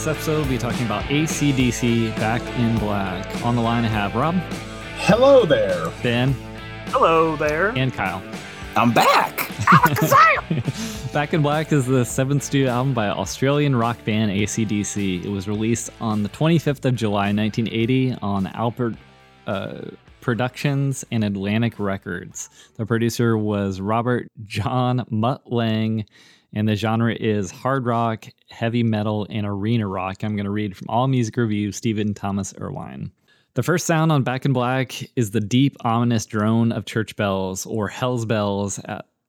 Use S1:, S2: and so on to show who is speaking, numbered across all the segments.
S1: This episode, we'll be talking about ACDC Back in Black. On the line, I have Rob,
S2: Hello there.
S1: Ben,
S3: Hello there.
S1: and Kyle.
S4: I'm back.
S1: Back in Black is the seventh studio album by Australian rock band ACDC. It was released on the 25th of July, 1980, on Albert uh, Productions and Atlantic Records. The producer was Robert John Mutt Lange, and the genre is hard rock, heavy metal, and arena rock. I'm going to read from All Music Review, Stephen Thomas Erlewine. The first sound on Back in Black is the deep, ominous drone of church bells, or hell's bells,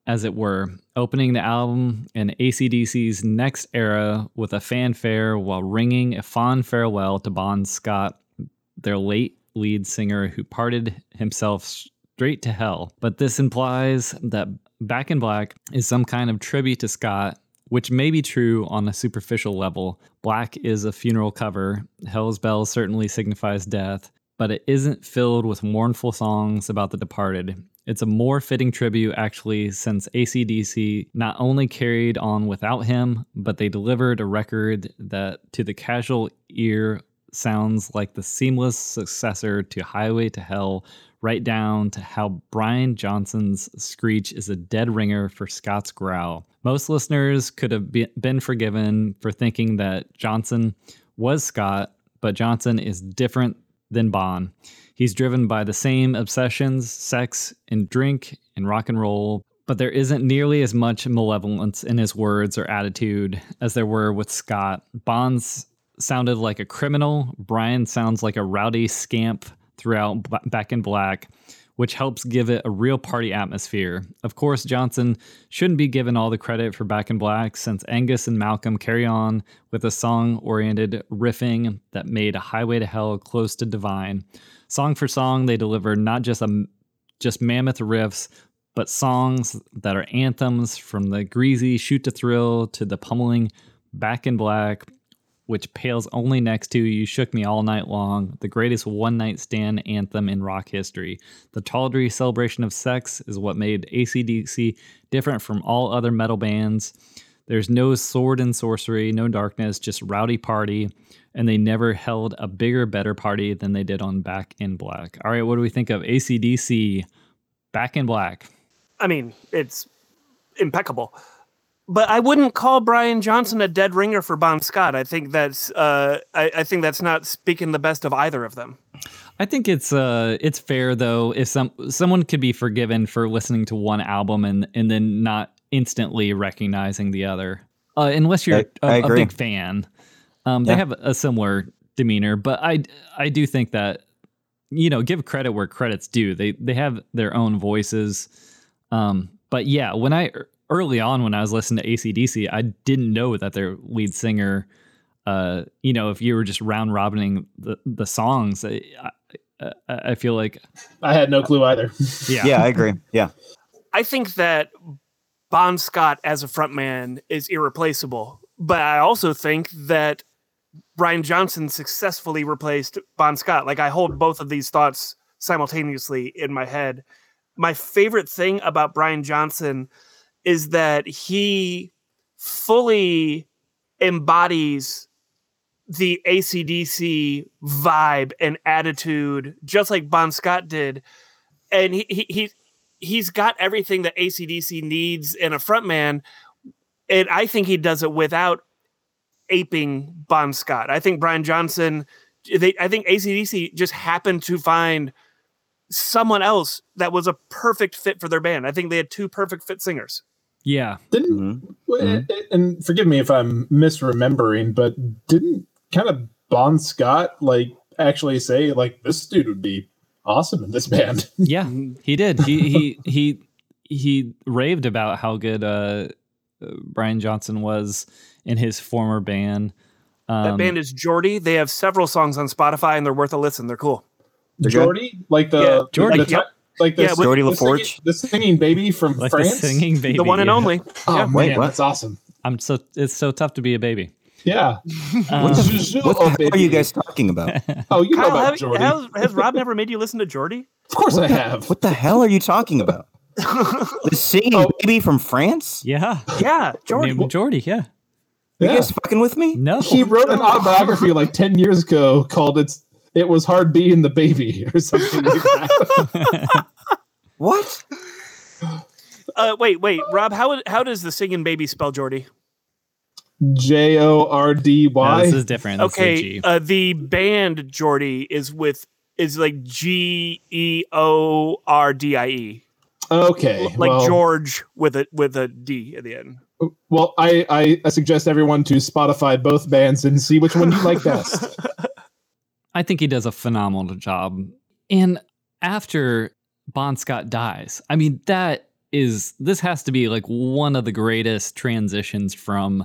S1: as it were, opening the album in ACDC's next era with a fanfare while ringing a fond farewell to Bon Scott, their late lead singer who parted himself straight to hell. But this implies that Back in Black is some kind of tribute to Scott, which may be true on a superficial level. Black is a funeral cover. Hell's Bell certainly signifies death, but it isn't filled with mournful songs about the departed. It's a more fitting tribute, actually, since ACDC not only carried on without him, but they delivered a record that, to the casual ear, sounds like the seamless successor to Highway to Hell, right down to how Brian Johnson's screech is a dead ringer for Scott's growl. Most listeners could have been forgiven for thinking that Johnson was Scott, but Johnson is different than Bon. He's driven by the same obsessions, sex and drink and rock and roll, but there isn't nearly as much malevolence in his words or attitude as there were with Scott. Bon's sounded like a criminal, Brian sounds like a rowdy scamp throughout Back in Black, which helps give it a real party atmosphere. Of course, Johnson shouldn't be given all the credit for Back in Black since Angus and Malcolm carry on with a song oriented riffing that made Highway to Hell close to divine. Song for song, they deliver not just a just mammoth riffs, but songs that are anthems from the greasy shoot to thrill to the pummeling Back in Black, which pales only next to You Shook Me All Night Long, the greatest one night stand anthem in rock history. The tawdry celebration of sex is what made ACDC different from all other metal bands. There's no sword and sorcery, no darkness, just rowdy party, and they never held a bigger, better party than they did on Back in Black. All right, what do we think of ACDC Back in Black?
S3: I mean, it's impeccable. But I wouldn't call Brian Johnson a dead ringer for Bon Scott. I think that's uh, I, I think that's not speaking the best of either of them.
S1: I think it's uh it's fair though if some someone could be forgiven for listening to one album and and then not instantly recognizing the other. Uh, unless you're
S4: I-
S1: a
S4: I
S1: a big fan. Um, they have a similar demeanor, but I I do think that you know give credit where credit's due. They they have their own voices. Um, but yeah, when I early on when I was listening to ACDC, I didn't know that their lead singer. Uh, you know, if you were just round robining the the songs, I, I, I feel like
S2: I had no clue either.
S1: yeah,
S4: Yeah, I agree. Yeah.
S3: I think that Bon Scott as a frontman is irreplaceable. But I also think that Brian Johnson successfully replaced Bon Scott. Like I hold both of these thoughts simultaneously in my head. My favorite thing about Brian Johnson is that he fully embodies the ACDC vibe and attitude, just like Bon Scott did. And he, he, he he's got everything that ACDC needs in a frontman, and I think he does it without aping Bon Scott. I think Brian Johnson, they, I think ACDC just happened to find someone else that was a perfect fit for their band. I think they had two perfect fit singers.
S1: Yeah.
S2: Didn't
S4: Mhm.
S2: and forgive me if I'm misremembering, but didn't kind of Bon Scott like actually say like this dude would be awesome in this band?
S1: Yeah, he did. He he he he raved about how good uh, uh, Brian Johnson was in his former band. Um,
S3: That band is Geordie. They have several songs on Spotify and they're worth a listen. They're cool.
S4: They're good?
S2: Jordy, like the
S3: Yeah,
S1: Geordie,
S2: the, ti-
S3: yep.
S2: Like the,
S3: Yeah, with-
S4: Geordie
S2: the
S4: LaForge?
S2: singing, the singing baby from
S1: like
S2: France.
S1: the singing baby.
S3: the one and
S1: yeah.
S3: only.
S2: Oh
S3: Yeah.
S2: man,
S4: Wait, what?
S2: that's awesome.
S1: I'm so it's so tough to be a baby.
S2: Yeah.
S1: Um,
S4: What the,
S2: Zhuzh,
S4: what
S2: oh,
S4: the hell are you guys talking about?
S2: Oh, you know
S3: Kyle,
S2: about
S3: have,
S2: Jordy?
S3: has, has Rob never made you listen to Geordie?
S2: Of course I have.
S4: What the hell are you talking about? The singing
S2: Oh.
S4: baby from France?
S1: yeah,
S3: Yeah, Geordie.
S1: named Jordy. Yeah,
S4: Are you guys fucking with me?
S1: no,
S2: He wrote an autobiography like ten years ago called "It's It Was Hard Being the Baby" or something like that.
S4: What?
S3: Uh, wait, wait, Rob. How how does the singing baby spell Jordy?
S2: J O R D
S1: No, this is different. This is a
S3: Okay,
S1: G.
S3: uh, the band Jordy is with is like G E O R D I E,
S2: Okay,
S3: like
S2: well,
S3: George with a with a D at the end.
S2: Well, I, I I suggest everyone to Spotify both bands and see which one you like best.
S1: I think he does a phenomenal job. And after Bon Scott dies, I mean, that is, this has to be like one of the greatest transitions from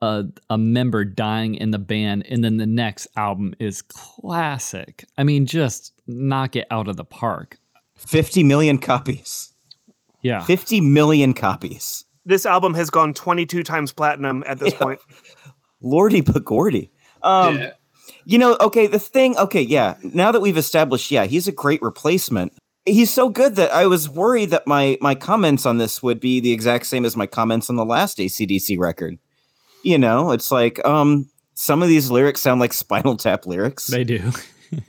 S1: a, a member dying in the band. And then the next album is classic. I mean, just knock it out of the park.
S4: 50 million copies.
S1: Yeah.
S4: 50 million copies.
S3: This album has gone 22 times platinum at this
S4: Yeah.
S3: point.
S4: Lordy Pagordy. Um,
S2: Yeah.
S4: You know, okay, the thing, okay, yeah. Now that we've established, yeah, he's a great replacement. He's so good that I was worried that my my comments on this would be the exact same as my comments on the last ACDC record. You know, it's like um some of these lyrics sound like Spinal Tap lyrics.
S1: They do.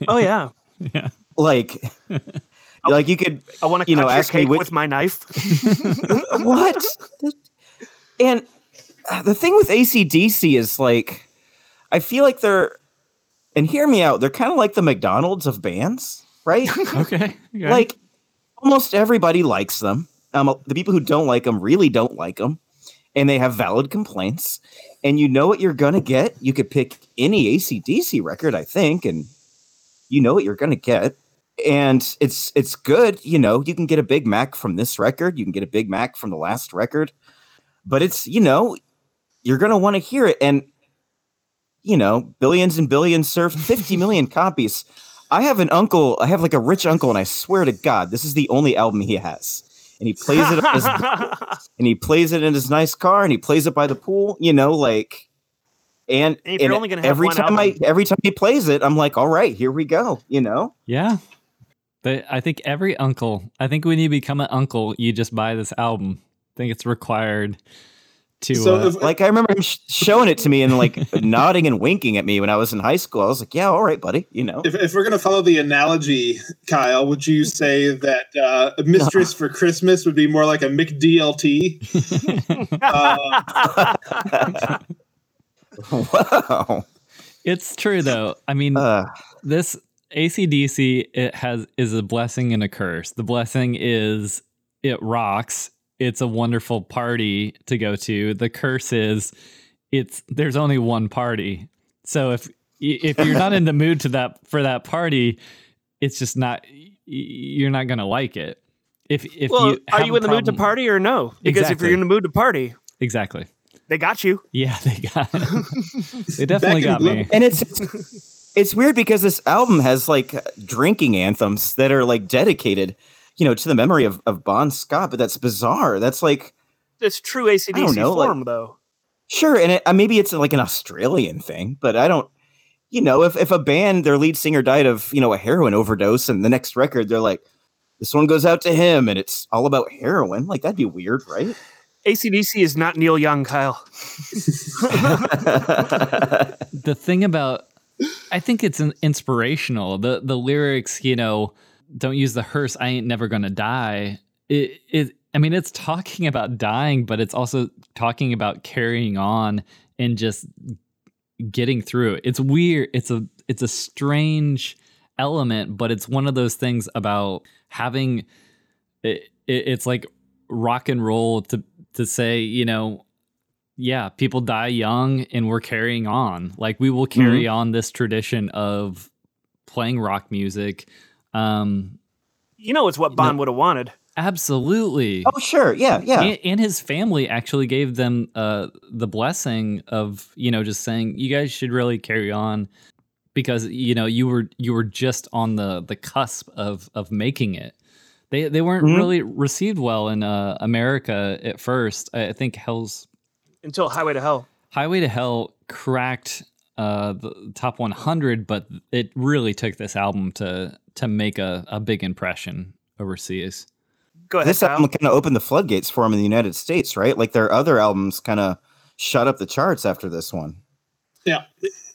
S3: Oh yeah, Yeah.
S4: like like you could
S3: I want to
S4: You know, ask me
S3: cake
S4: which-
S3: with my knife.
S4: what? and uh, the thing with ACDC is like, I feel like they're, and hear me out, they're kind of like the McDonald's of bands, right?
S1: okay. okay.
S4: like, almost everybody likes them. Um, the people who don't like them really don't like them, and they have valid complaints. And you know what you're gonna get. You could pick any ACDC record, I think, and you know what you're gonna get. And it's it's good. You know, you can get a Big Mac from this record. You can get a Big Mac from the last record. But it's you know, you're gonna want to hear it. And you know, billions and billions served 50 million copies. I have an uncle, I have like a rich uncle, and I swear to God, this is the only album he has. And he plays it his, and he plays it in his nice car and he plays it by the pool, you know, like and,
S3: And
S4: and
S3: only gonna have
S4: every time
S3: album-
S4: I every time he plays it, I'm like, all right, here we go, you know?
S1: Yeah. But I think every uncle, I think when you become an uncle, you just buy this album. I think it's required to.
S2: So
S1: uh,
S2: if-
S4: Like I remember him sh- showing it to me and like nodding and winking at me when I was in high school. I was like, yeah, all right, buddy, you know.
S2: If, if we're gonna follow the analogy, Kyle, would you say that uh, a mistress for Christmas would be more like a McDLT? Uh,
S4: wow.
S1: it's true though. I mean,
S4: Uh,
S1: this ACDC it has is a blessing and a curse. The blessing is it rocks. It's a wonderful party to go to. The curse is it's there's only one party. So if if you're not in the mood to that for that party, it's just not you're not going to like it. If if
S3: well,
S1: you
S3: are you in the mood to party or no? Because if you're in the mood to party,
S1: Exactly.
S3: they got you.
S1: Yeah, they got they definitely got
S2: blue-
S1: me.
S4: and it's it's- it's weird because this album has like drinking anthems that are like dedicated, you know, to the memory of, of Bon Scott, but that's bizarre. That's like
S3: It's true ACDC
S4: know, like-
S3: form, though.
S4: Sure, and it, uh, maybe it's like an Australian thing, but I don't. You know, if if a band their lead singer died of you know a heroin overdose, and the next record they're like, this one goes out to him, and it's all about heroin, like that'd be weird, right?
S3: ACDC is not Neil Young, Kyle.
S1: the thing about I think it's an inspirational. The the lyrics, you know, don't use the hearse. I ain't never gonna die. It it. I mean, it's talking about dying, but it's also talking about carrying on and just getting through it. It's weird. It's a it's a strange element, but it's one of those things about having it, it, it's like rock and roll to to say, you know, yeah, people die young and we're carrying on. Like we will carry mm-hmm. on this tradition of playing rock music. Um
S3: you know it's what Bon would have wanted.
S1: Absolutely.
S4: Oh, sure. Yeah, yeah.
S1: And, and, his family actually gave them uh, the blessing of you know just saying you guys should really carry on because you know you were you were just on the the cusp of of making it. They they weren't mm-hmm. really received well in uh, America at first. I think Hell's
S3: until Highway to Hell.
S1: Highway to Hell cracked uh, the top 100, but it really took this album to to make a, a big impression overseas.
S3: Go ahead.
S4: This
S3: Kyle.
S4: album kind of opened the floodgates for him in the United States, right? Like their other albums kind of shut up the charts after this one.
S2: Yeah,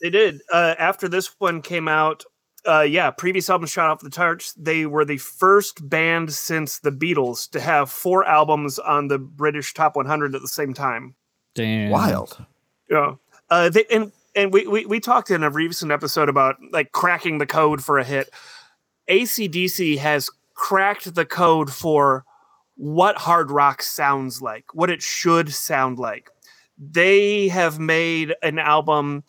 S3: they did. Uh, after this one came out, uh, yeah, previous albums shot off the charts. They were the first band since the Beatles to have four albums on the British Top 100 at the same time.
S1: Damn,
S4: wild.
S3: Yeah, uh, they, and and we, we we talked in a recent episode about like cracking the code for a hit. ACDC has cracked the code for what hard rock sounds like, what it should sound like. They have made an album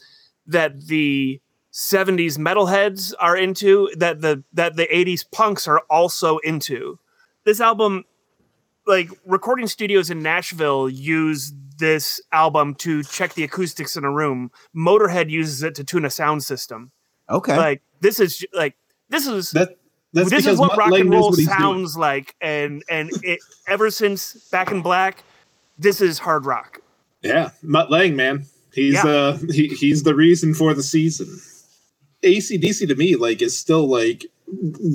S3: that the 70s metalheads are into, that the that the 80s punks are also into. This album like recording studios in Nashville use this album to check the acoustics in a room. Motorhead uses it to tune a sound system.
S4: Okay.
S3: Like this is like this is
S2: that that's
S3: this is what rock and roll sounds doing. like, and and it ever since Back in Black, this is hard rock.
S2: Yeah, Mutt Lange, man, he's yeah. uh he, he's the reason for the season. ACDC to me like is still like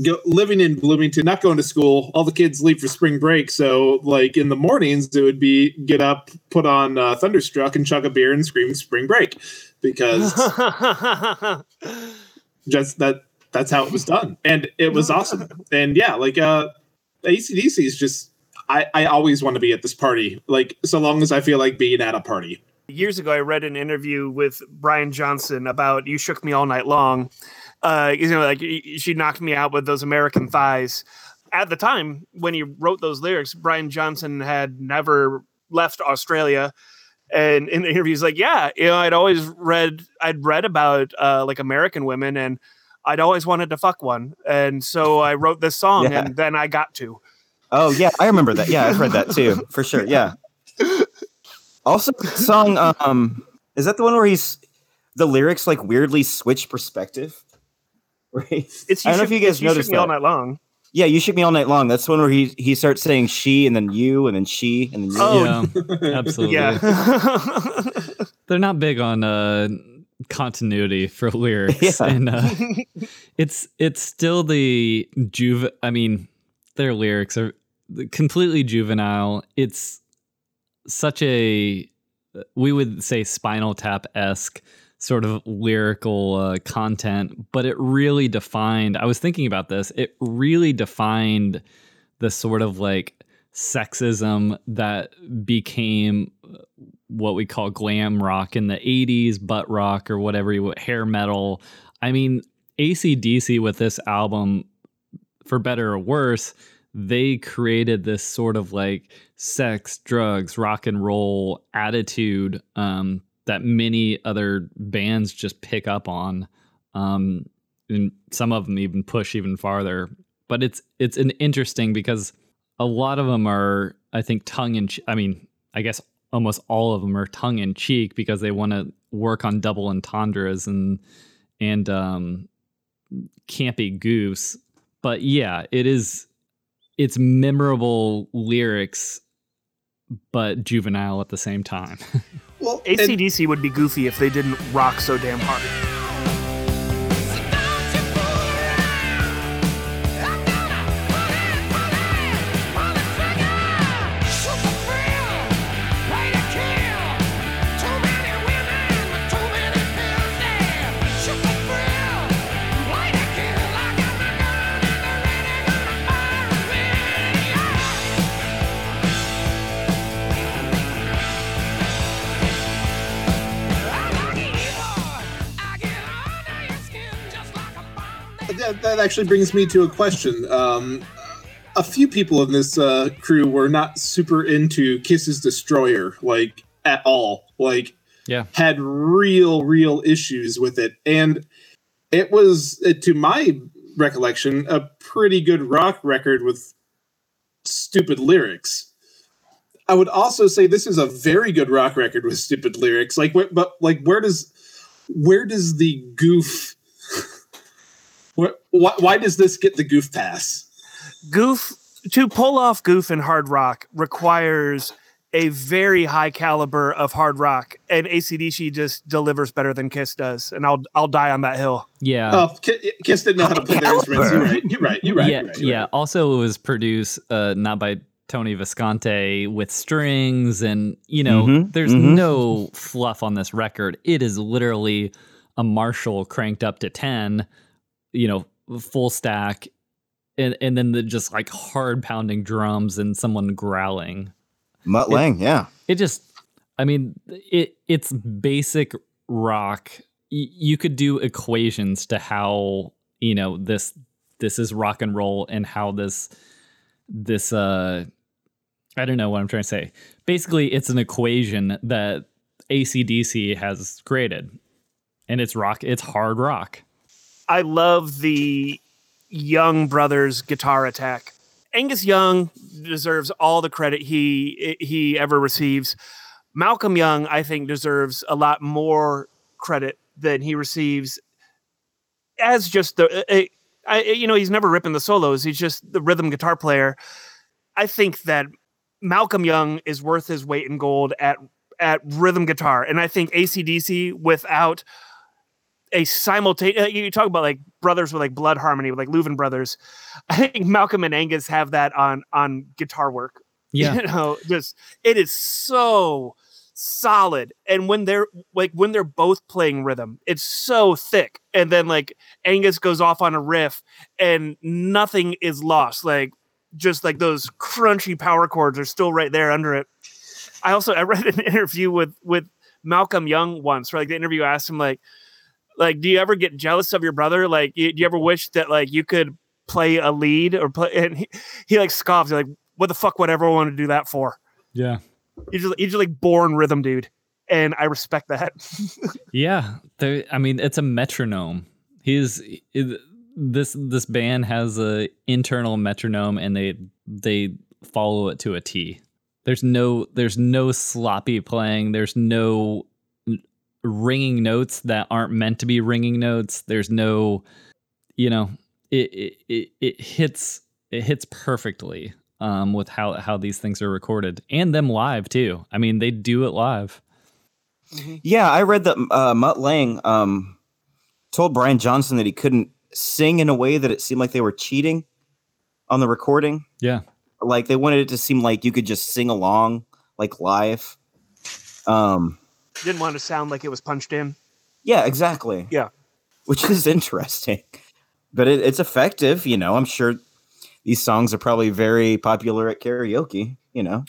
S2: go, living in Bloomington, not going to school. All the kids leave for spring break, so like in the mornings it would be get up, put on uh, Thunderstruck, and chug a beer and scream "Spring Break" because just that that's how it was done. And it was awesome. And yeah, like uh ACDC is just I, I always want to be at this party. Like so long as I feel like being at a party.
S3: Years ago I read an interview with Brian Johnson about You Shook Me All Night Long. Uh, you know, like she knocked me out with those American thighs. At the time when he wrote those lyrics, Brian Johnson had never left Australia and in the interviews like yeah you know i'd always read i'd read about uh, like american women and I'd always wanted to fuck one, and so I wrote this song, yeah. and then I got to.
S4: Oh yeah, I remember that. Yeah, I've read that too, for sure. Yeah. Also, song um, is that the one where he's the lyrics like weirdly switch perspective?
S3: Right. It's I don't know if you guys noticed that. all night long.
S4: Yeah, you shook me all night long. That's the one where he he starts saying she and then you and then she and then you.
S1: Oh, yeah, absolutely. Yeah. They're not big on uh, continuity for lyrics, yeah. and uh, it's it's still the juve. I mean, their lyrics are completely juvenile. It's such a we would say Spinal Tap esque sort of lyrical uh, content, but it really defined. I was thinking about this. It really defined the sort of like sexism that became what we call glam rock in the 80s, butt rock or whatever you hair metal. I mean, ACDC with this album, for better or worse, they created this sort of like sex, drugs, rock and roll attitude um, that many other bands just pick up on. Um, and some of them even push even farther. But it's it's an interesting because a lot of them are, I think, tongue in. I mean, I guess almost all of them are tongue in cheek because they want to work on double entendres and and um, campy goose. But yeah, it is it's memorable lyrics, but juvenile at the same time.
S3: well, ACDC would be goofy if they didn't rock so damn hard.
S2: That, actually brings me to a question. Um, a few people in this uh, crew were not super into Kiss's Destroyer, like at all. Like,
S1: Yeah.
S2: had real, real issues with it, and it was, uh, to my recollection, a pretty good rock record with stupid lyrics. I would also say this is a very good rock record with stupid lyrics. Like, but like, where does where does the goof? Where, why, why does this get the goof pass?
S3: Goof to pull off Goof in hard rock requires a very high caliber of hard rock, and ACDC just delivers better than Kiss does, and I'll I'll die on that hill.
S1: Yeah.
S2: Oh, Ki- Kiss didn't know how to play their instruments. You're right. You're right. You're right.
S1: yeah,
S2: you're right, you're
S1: yeah.
S2: right.
S1: Also, it was produced uh, not by Tony Visconti with strings, and you know,
S4: Mhm,
S1: there's
S4: mhm.
S1: no fluff on this record. It is literally a Marshall cranked up to ten, you know, full stack, and and then the just like hard pounding drums and someone growling.
S4: Mutt Lange, yeah.
S1: It just, I mean, it it's basic rock. Y- you could do equations to how you know this this is rock and roll and how this this uh I don't know what I'm trying to say. Basically, it's an equation that ACDC has created. And it's rock, it's hard rock.
S3: I love the Young brothers guitar attack. Angus Young deserves all the credit he he ever receives. Malcolm Young, I think, deserves a lot more credit than he receives as just the. I, you know, he's never ripping the solos. He's just the rhythm guitar player. I think that Malcolm Young is worth his weight in gold at at rhythm guitar, and I think ACDC without a simultaneous. Uh, you talk about like brothers with like blood harmony with like Louvin brothers. I think Malcolm and Angus have that on on guitar work.
S1: Yeah.
S3: you know, just it is so solid, and when they're like when they're both playing rhythm, it's so thick. And then like Angus goes off on a riff, and nothing is lost. Like just like those crunchy power chords are still right there under it. I also I read an interview with with Malcolm Young once, where like the interview asked him like like do you ever get jealous of your brother like you, do you ever wish that like you could play a lead or play and he, he like scoffs like what the fuck would everyone want to do that for
S1: Yeah.
S3: he's just, he's just like born rhythm dude and i respect that
S1: Yeah. I mean, it's a metronome. He's it, this this band has a internal metronome, and they they follow it to a T. There's no there's no sloppy playing. There's no ringing notes that aren't meant to be ringing notes. There's no, you know, it it it, it hits it hits perfectly um, with how how these things are recorded and them live too. I mean, they do it live.
S4: Yeah, I read that uh, Mutt Lange um, told Brian Johnson that he couldn't sing in a way that it seemed like they were cheating on the recording.
S1: Yeah.
S4: Like they wanted it to seem like you could just sing along like live. Um,
S3: didn't want to sound like it was punched in
S4: yeah, exactly.
S3: Yeah.
S4: which is interesting, but it, it's effective. You know, I'm sure these songs are probably very popular at karaoke. You know,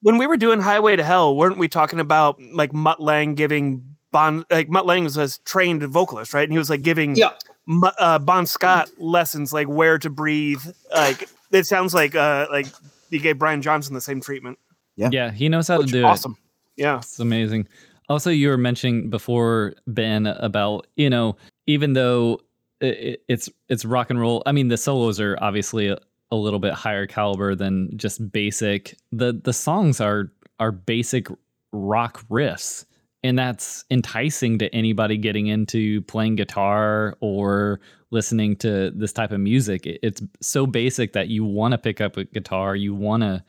S3: when we were doing highway to hell weren't we talking about like mutt lange giving bon like mutt lange was a trained vocalist right and he was like giving
S2: Yeah.
S3: Mu- uh, bon scott lessons like where to breathe like it sounds like uh like he gave brian johnson the same treatment
S1: Yeah, Yeah, he knows how
S3: which
S1: to do it.
S3: awesome yeah
S1: It's amazing. Also, you were mentioning before Ben about you know even though i i- it's it's rock and roll. I mean, the solos are obviously a, a little bit higher caliber than just basic. the The songs are are basic rock riffs, and that's enticing to anybody getting into playing guitar or listening to this type of music. It- it's so basic that you want to pick up a guitar, you want to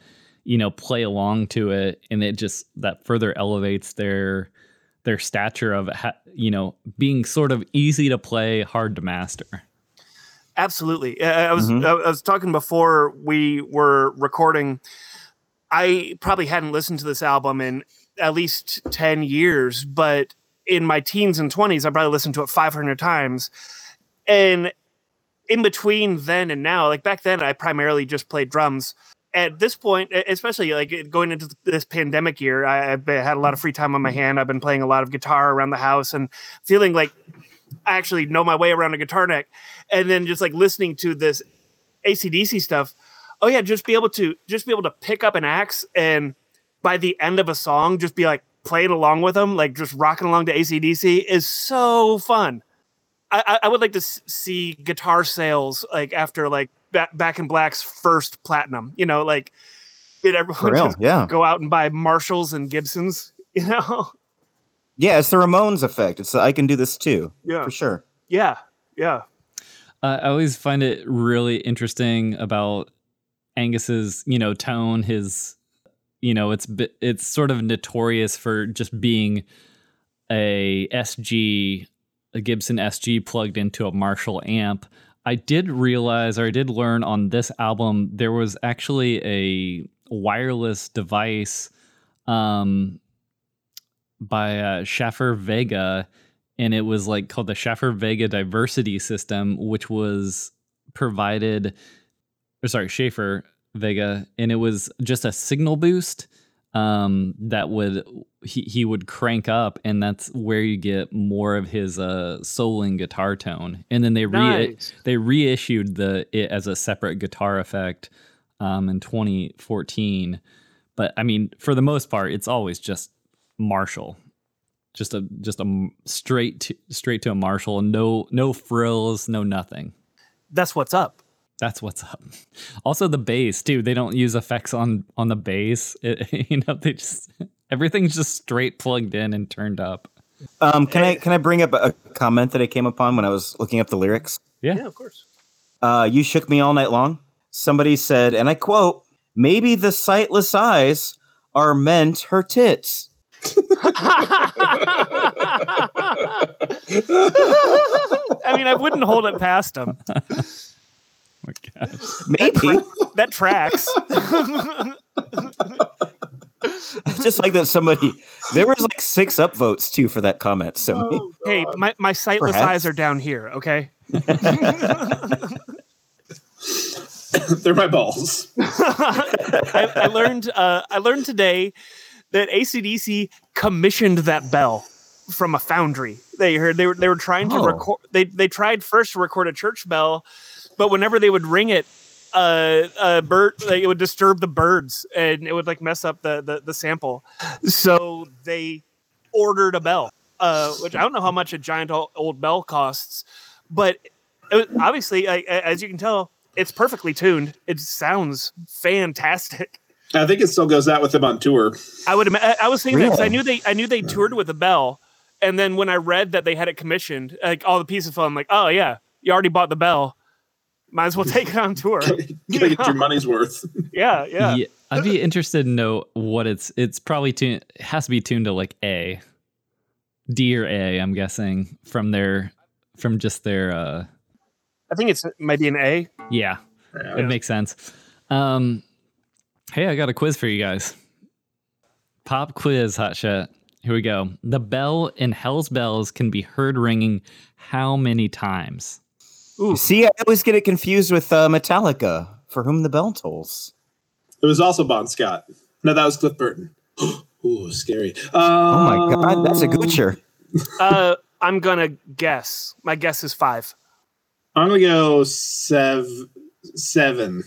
S1: you know play along to it and it just that further elevates their their stature of you know being sort of easy to play hard to master
S3: Absolutely. I I was
S4: Mhm.
S3: I was talking before we were recording. I probably hadn't listened to this album in at least 10 years, but in my teens and 20s I probably listened to it 500 times. And in between then and now, like back then I primarily just played drums. At this point, especially like going into this pandemic year, I, I've had a lot of free time on my hand. I've been playing a lot of guitar around the house and feeling like I actually know my way around a guitar neck. And then just like listening to this ACDC stuff, oh yeah, just be able to just be able to pick up an axe and by the end of a song, just be like playing along with them, like just rocking along to ACDC is so fun. I, I would like to see guitar sales like after like Back in Black's first platinum. You know, like did everyone
S4: real,
S3: just
S4: yeah.
S3: go out and buy Marshalls and Gibsons? You know.
S4: Yeah, it's the Ramones effect. It's the, I can do this too.
S3: Yeah,
S4: for sure.
S3: Yeah, yeah.
S1: Uh, I always find it really interesting about Angus's, you know, tone. His, you know, it's it's sort of notorious for just being a SG, a Gibson SG plugged into a Marshall amp. I did realize, or I did learn on this album, there was actually a wireless device um, by uh, Schaffer Vega, and it was like called the Schaffer Vega Diversity System, which was provided, or sorry, Schaefer Vega, and it was just a signal boost um, that would he, he would crank up, and that's where you get more of his uh, souling guitar tone. And then they re
S3: nice.
S1: they reissued the it as a separate guitar effect um, in 2014. But I mean, for the most part, it's always just Marshall, just a just a straight to, straight to a Marshall, no no frills, no nothing.
S3: That's what's up.
S1: That's what's up. Also, the bass too. They don't use effects on on the bass. It, you know, they just everything's just straight plugged in and turned up.
S4: Um, can I can I bring up a comment that I came upon when I was looking up the lyrics?
S1: Yeah,
S3: yeah of course.
S4: Uh, you shook me all night long. Somebody said, and I quote, "Maybe the sightless eyes are meant her tits."
S3: I mean, I wouldn't hold it past him.
S1: Oh my gosh.
S4: Maybe
S3: That tracks.
S4: it's just like that. Somebody there was like six upvotes too for that comment. So
S3: hey, my, my sightless
S4: Perhaps.
S3: eyes are down here, okay?
S2: They're my balls.
S3: I, I learned uh, I learned today that ACDC commissioned that bell from a foundry. They heard they were they were trying to
S4: Oh.
S3: record they they tried first to record a church bell, but whenever they would ring it, uh, a bird like, it would disturb the birds and it would like mess up the the, the sample. So they ordered a bell, uh, which I don't know how much a giant old, old bell costs, but it was, obviously, I, I- as you can tell, it's perfectly tuned. It sounds fantastic.
S2: I think it still goes out with them on tour.
S3: I would. I- I was thinking that 'cause I knew they. I knew they toured with a bell, and then when I read that they had it commissioned, like all the pieces fell, I'm like, oh yeah, you already bought the bell. Might as well take it on tour.
S2: Gotta get your money's worth.
S3: yeah, yeah.
S1: I'd be interested to know what it's. It's probably tuned. It has to be tuned to like A, D or A. I'm guessing from their from just their. uh
S3: I think it's maybe an A.
S1: Yeah,
S2: Yeah.
S1: it makes sense. Um, hey, I got a quiz for you guys. Pop quiz, hot shot. Here we go. The bell in Hell's Bells can be heard ringing how many times?
S4: See, I always get it confused with uh, Metallica, for whom the bell tolls.
S2: It was also Bon Scott. No, that was Cliff Burton. Ooh, scary.
S4: Oh my god, that's a
S2: Um,
S4: goocher.
S3: Uh, I'm gonna guess. My guess is five.
S2: I'm gonna go sev- seven.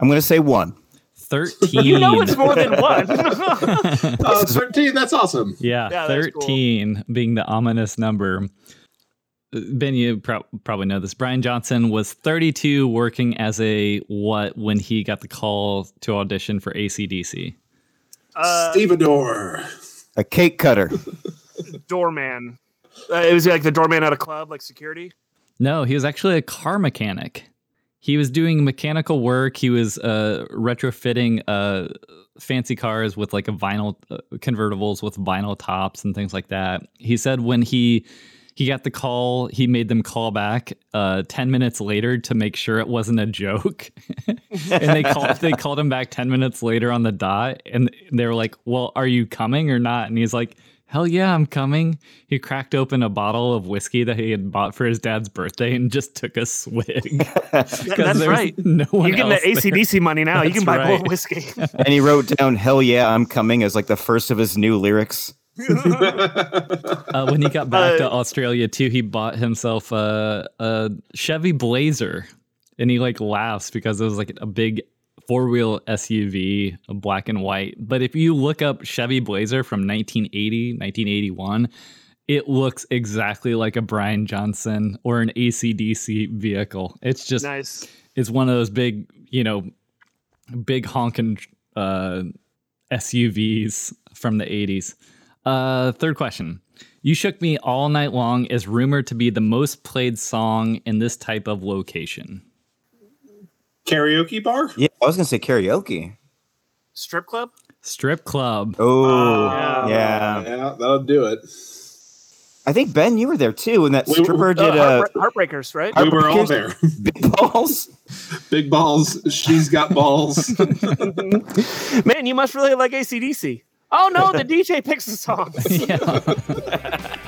S4: I'm gonna say one.
S1: Thirteen.
S3: You know it's more than one.
S2: Oh, 13. That's awesome.
S1: Yeah,
S3: Yeah, that's cool.
S1: 13 being the ominous number. Ben, you pro- probably know this. Brian Johnson was 32 working as a what when he got the call to audition for ACDC?
S3: uh,
S2: Stevedore.
S4: A cake cutter.
S3: doorman. Uh, it was like the doorman at a club, like security.
S1: No, he was actually a car mechanic. He was doing mechanical work. He was uh, retrofitting uh, fancy cars with like a vinyl uh, convertibles with vinyl tops and things like that. He said when he he got the call, he made them call back uh, ten minutes later to make sure it wasn't a joke. and they called they called him back ten minutes later on the dot, and they were like, "Well, are you coming or not?" And he's like. Hell yeah, I'm coming. He cracked open a bottle of whiskey that he had bought for his dad's birthday and just took a swig.
S3: That's right.
S1: No one
S3: You're getting the
S1: else there.
S3: ACDC money now. you can
S1: That's
S3: buy more
S1: right.
S3: whiskey.
S4: and he wrote down "Hell yeah, I'm coming" as like the first of his new lyrics.
S1: Uh, when he got back to
S3: Uh,
S1: Australia too, he bought himself a, a Chevy Blazer, and he like laughs because it was like a big four wheel SUV, a black and white. But if you look up Chevy Blazer from 1980, 1981, it looks exactly like a Brian Johnson or an ACDC vehicle. It's just
S3: nice.
S1: it's one of those big, you know, big honking uh, SUVs from the 80s. Uh, third question. You Shook Me All Night Long is rumored to be the most played song in this type of location.
S2: Karaoke bar?
S4: Yeah, I was gonna say karaoke.
S3: Strip club?
S1: Strip club.
S4: Oh,
S3: yeah.
S4: yeah.
S2: Yeah, that'll do it.
S4: I think Ben, you were there too when that
S2: We-
S4: stripper
S3: Uh,
S4: did uh,
S3: Heartbreak- Heartbreakers, right?
S2: We were all there.
S4: big balls.
S2: Big balls. She's got balls.
S3: Man, you must really like ACDC. Oh no, the DJ picks the song.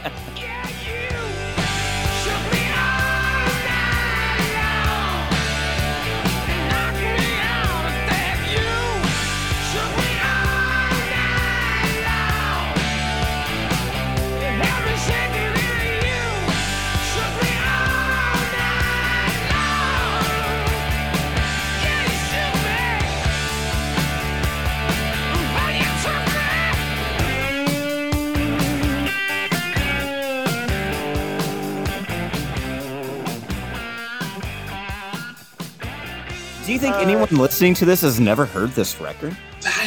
S4: Do you think
S3: Uh,
S4: anyone listening to this has never heard this record?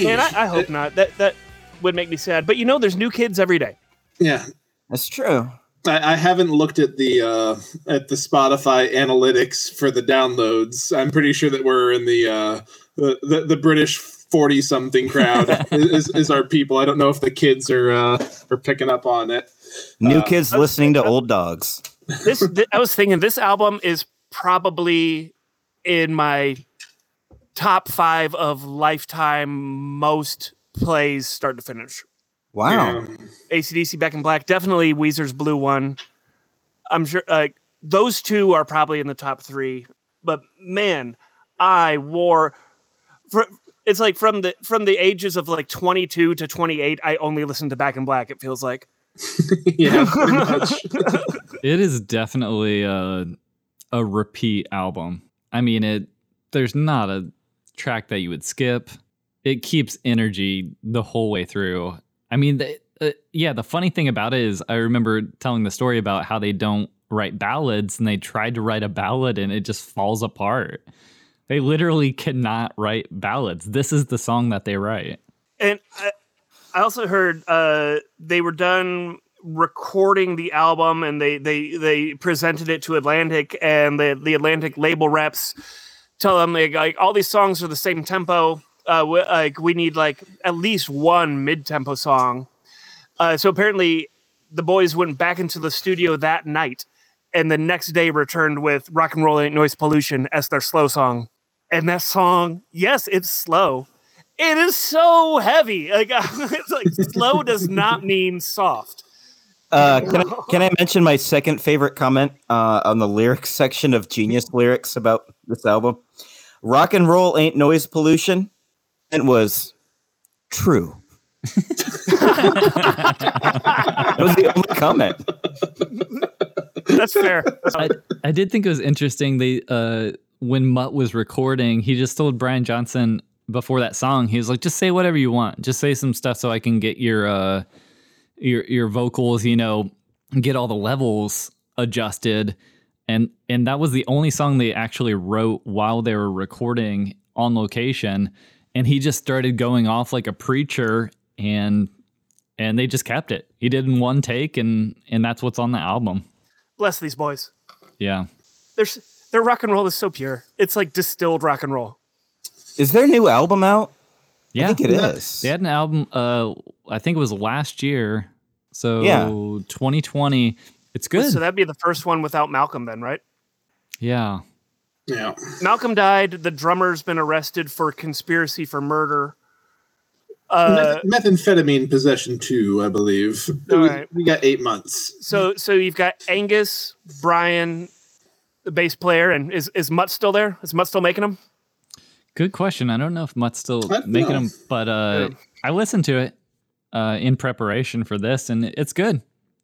S3: Man, I, I hope not. That that would make me sad. But you know, there's new kids every day.
S2: Yeah.
S4: That's true.
S2: I, I haven't looked at the uh, at the Spotify analytics for the downloads. I'm pretty sure that we're in the uh, the, the, the British forty something crowd is, is our people. I don't know if the kids are uh, are picking up on it.
S4: New
S2: Uh,
S4: kids listening to old dogs.
S3: This th- I was thinking this album is probably in my top five of lifetime most plays start to finish.
S4: Wow.
S3: ACDC Back in Black, definitely Weezer's Blue One. I'm sure like those two are probably in the top three. But man, I wore for it's like from the from the ages of like 22 to 28, I only listened to Back in Black. It feels like
S2: yeah, pretty much.
S1: It is definitely a, a repeat album. I mean, it. There's not a track that you would skip. It keeps energy the whole way through. I mean, the, uh, yeah. The funny thing about it is, I remember telling the story about how they don't write ballads, and they tried to write a ballad, and it just falls apart. They literally cannot write ballads. This is the song that they write.
S3: And I, I also heard uh, they were done recording the album, and they they they presented it to Atlantic, and the the Atlantic label reps tell them like, like all these songs are the same tempo. Uh, we, like we need like at least one mid tempo song. Uh, so apparently, the boys went back into the studio that night, and the next day returned with "Rock and Roll Ain't Noise Pollution" as their slow song. And that song, yes, it's slow. It is so heavy. Like it's like slow does not mean soft.
S4: Uh, can, I, can I mention my second favorite comment uh, on the lyrics section of Genius lyrics about this album? Rock and roll ain't noise pollution. It was true. that was the only comment.
S3: That's fair.
S1: I, I did think it was interesting. They uh, when Mutt was recording, he just told Brian Johnson before that song, he was like, "Just say whatever you want. Just say some stuff so I can get your uh, your your vocals, you know, get all the levels adjusted." And and that was the only song they actually wrote while they were recording on location. And he just started going off like a preacher, and and they just kept it. He did in one take, and and that's what's on the album.
S3: Bless these boys.
S1: Yeah.
S3: There's their rock and roll is so pure. It's like distilled rock and roll.
S4: Is their new album out?
S1: Yeah,
S4: I think it
S2: Yeah.
S4: is.
S1: They had an album. Uh, I think it was last year. So
S4: Yeah.
S1: 2020. It's good.
S3: So that'd be the first one without Malcolm, then, right?
S1: yeah.
S2: Yeah.
S3: Malcolm died. The drummer's been arrested for conspiracy for murder. Uh,
S2: Meth- methamphetamine possession too, I believe.
S3: All
S2: we,
S3: right.
S2: we got eight months.
S3: so so you've got Angus, Brian, the bass player, and is is Mutt still there? Is Mutt still making them?
S1: Good question. I don't know if Mutt's still
S2: I
S1: making
S2: know.
S1: them, but uh,
S3: Yeah.
S1: I listened to it. uh, in preparation for this, and it's good.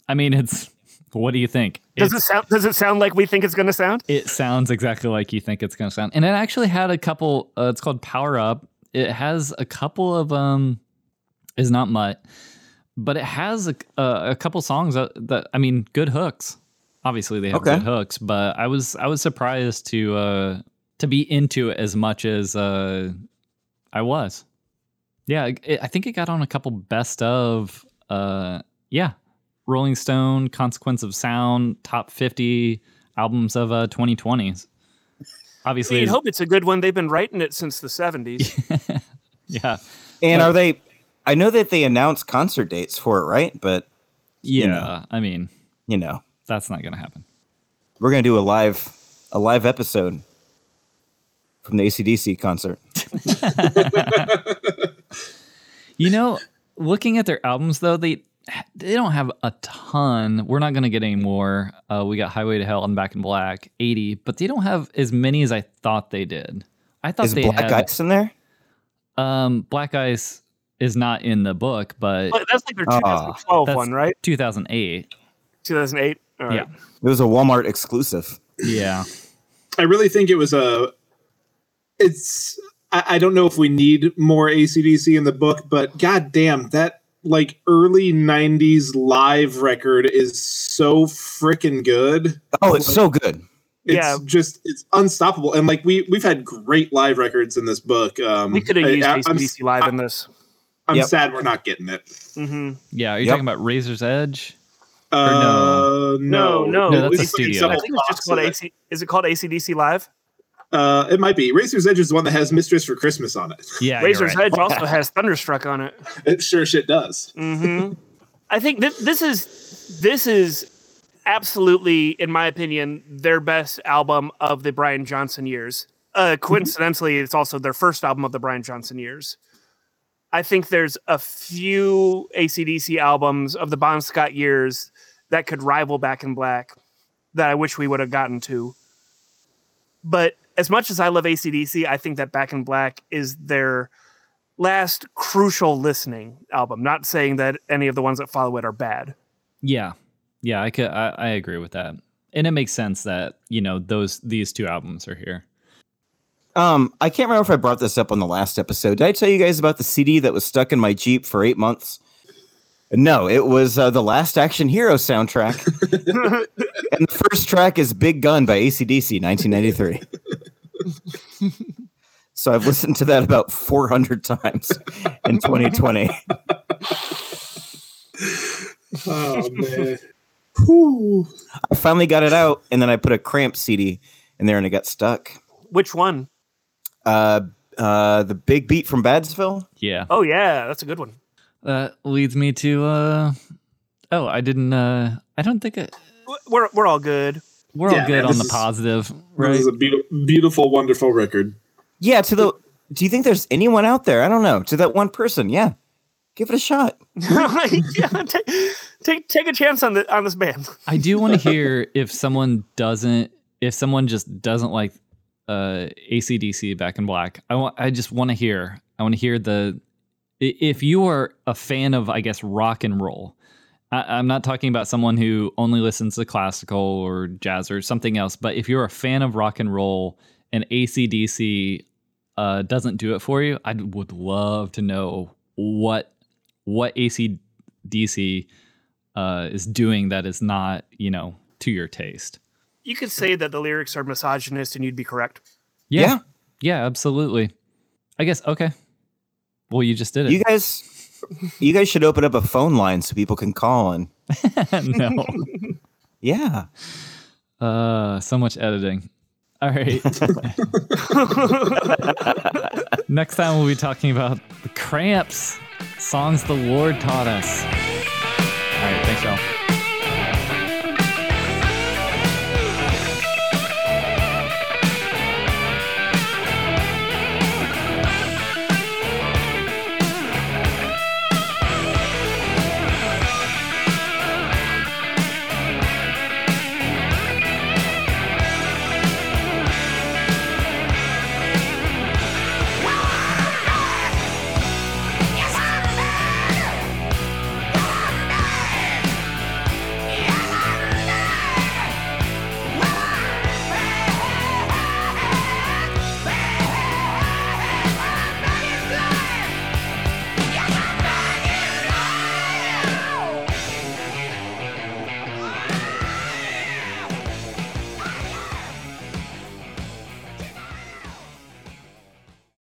S1: I mean, it's what do you think?
S3: Does
S1: It's-
S3: it sound? Does it sound like we think it's going to sound?
S1: it sounds exactly like you think it's going to sound. And it actually had a couple uh, it's called Power Up. It has a couple of um is not mutt, but it has a a, a couple songs that, that I mean good hooks. Obviously they have
S4: Okay.
S1: good hooks, but I was I was surprised to uh to be into it as much as uh I was. Yeah, it, I think it got on a couple best of uh yeah, Rolling Stone, Consequence of Sound, top 50 albums of uh 2020s. Obviously,
S3: You'd hope it's a good one. They've been writing it since the seventies.
S1: yeah.
S4: And
S1: But-
S4: are they? I know that they announced concert dates for it, right? But
S1: Yeah,
S4: know.
S1: I mean,
S4: you know,
S1: that's not going to happen.
S4: we're gonna do a live a live episode from the ACDC concert.
S1: You know, looking at their albums though, they they don't have a ton. We're not going to get any more. Uh, we got Highway to Hell and Back in Black, 80, but they don't have as many as I thought they did. I thought
S4: Is
S1: they
S4: Black
S1: had
S4: Ice in there?
S1: um Black Ice is not in the book, but
S3: But that's like their
S4: Ah,
S3: 2012
S1: that's
S3: one, right?
S1: 2008.
S3: 2008. All right.
S1: Yeah.
S4: It was a Walmart exclusive.
S1: Yeah.
S2: I really think it was a. It's. I, I don't know if we need more ACDC in the book, but goddamn, that like early '90s live record is so freaking good.
S4: Oh, it's so good.
S2: It's
S3: Yeah.
S2: just it's unstoppable, and like we we've had great live records in this book. Um,
S3: We could have used
S2: I- I'm,
S3: ACDC live in this.
S2: I'm
S4: Yep.
S2: sad we're not getting it.
S3: Mm-hmm.
S1: Yeah. Are you
S4: Yep.
S1: talking about Razor's Edge?
S2: Uh,
S3: No, no,
S1: No, that's a studio.
S3: I think it's just called. AC. Is it called ACDC Live?
S2: Uh, it might be. Razor's Edge is the one that has Mistress for Christmas on it.
S1: Yeah. you're
S3: Razor's
S1: right.
S3: Edge also has Thunderstruck on it.
S2: It sure shit does.
S3: hmm I think this, this is this is absolutely, in my opinion, their best album of the Brian Johnson years. Uh, coincidentally, it's also their first album of the Brian Johnson years. I think there's a few ACDC albums of the Bon Scott years that could rival Back in Black that I wish we would have gotten to. But as much as I love ACDC, I think that Back in Black is their last crucial listening album. Not saying that any of the ones that follow it are bad.
S1: Yeah, yeah, I could, I, I agree with that, and it makes sense that you know those these two albums are here.
S4: Um, I can't remember if I brought this up on the last episode. Did I tell you guys about the CD that was stuck in my Jeep for eight months? No, it was uh, the Last Action Hero soundtrack. and the first track is Big Gun by ACDC, 1993. so I've listened to that about 400 times in 2020.
S2: Oh man. Whew.
S4: I finally got it out, and then I put a Cramp CD in there and it got stuck.
S3: Which one?
S4: Uh, uh, the Big Beat from Badsville?
S1: Yeah,
S3: Oh yeah, that's a good one.
S1: that leads me to. uh Oh, I didn't. uh I don't think it,
S3: We're we're all good.
S1: We're all good
S2: man,
S1: on the
S2: is-
S1: positive,
S2: This
S1: right?
S2: is a beautiful, beautiful, wonderful record.
S4: Yeah, to the. Do you think there's anyone out there? I don't know. To that one person, yeah. Give it a shot.
S3: yeah, take, take take a chance on the on this band.
S1: I do want to hear if someone doesn't, if someone just doesn't like uh ACDC Back in Black. I want, I just want to hear. I want to hear the. If you are a fan of, I guess, rock and roll, I, I'm not talking about someone who only listens to classical or jazz or something else. But if you're a fan of rock and roll and ACDC uh, doesn't do it for you, I would love to know what what ACDC uh, is doing that is not, you know, to your taste.
S3: You could say that the lyrics are misogynist, and you'd be correct.
S1: Yeah.
S4: Yeah.
S1: Yeah, absolutely. I guess okay. Well, you just did it.
S4: You guys, you guys should open up a phone line so people can call and
S1: no.
S4: yeah.
S1: Uh, so much editing. All right. Next time we'll be talking about the cramps, songs the Lord taught us.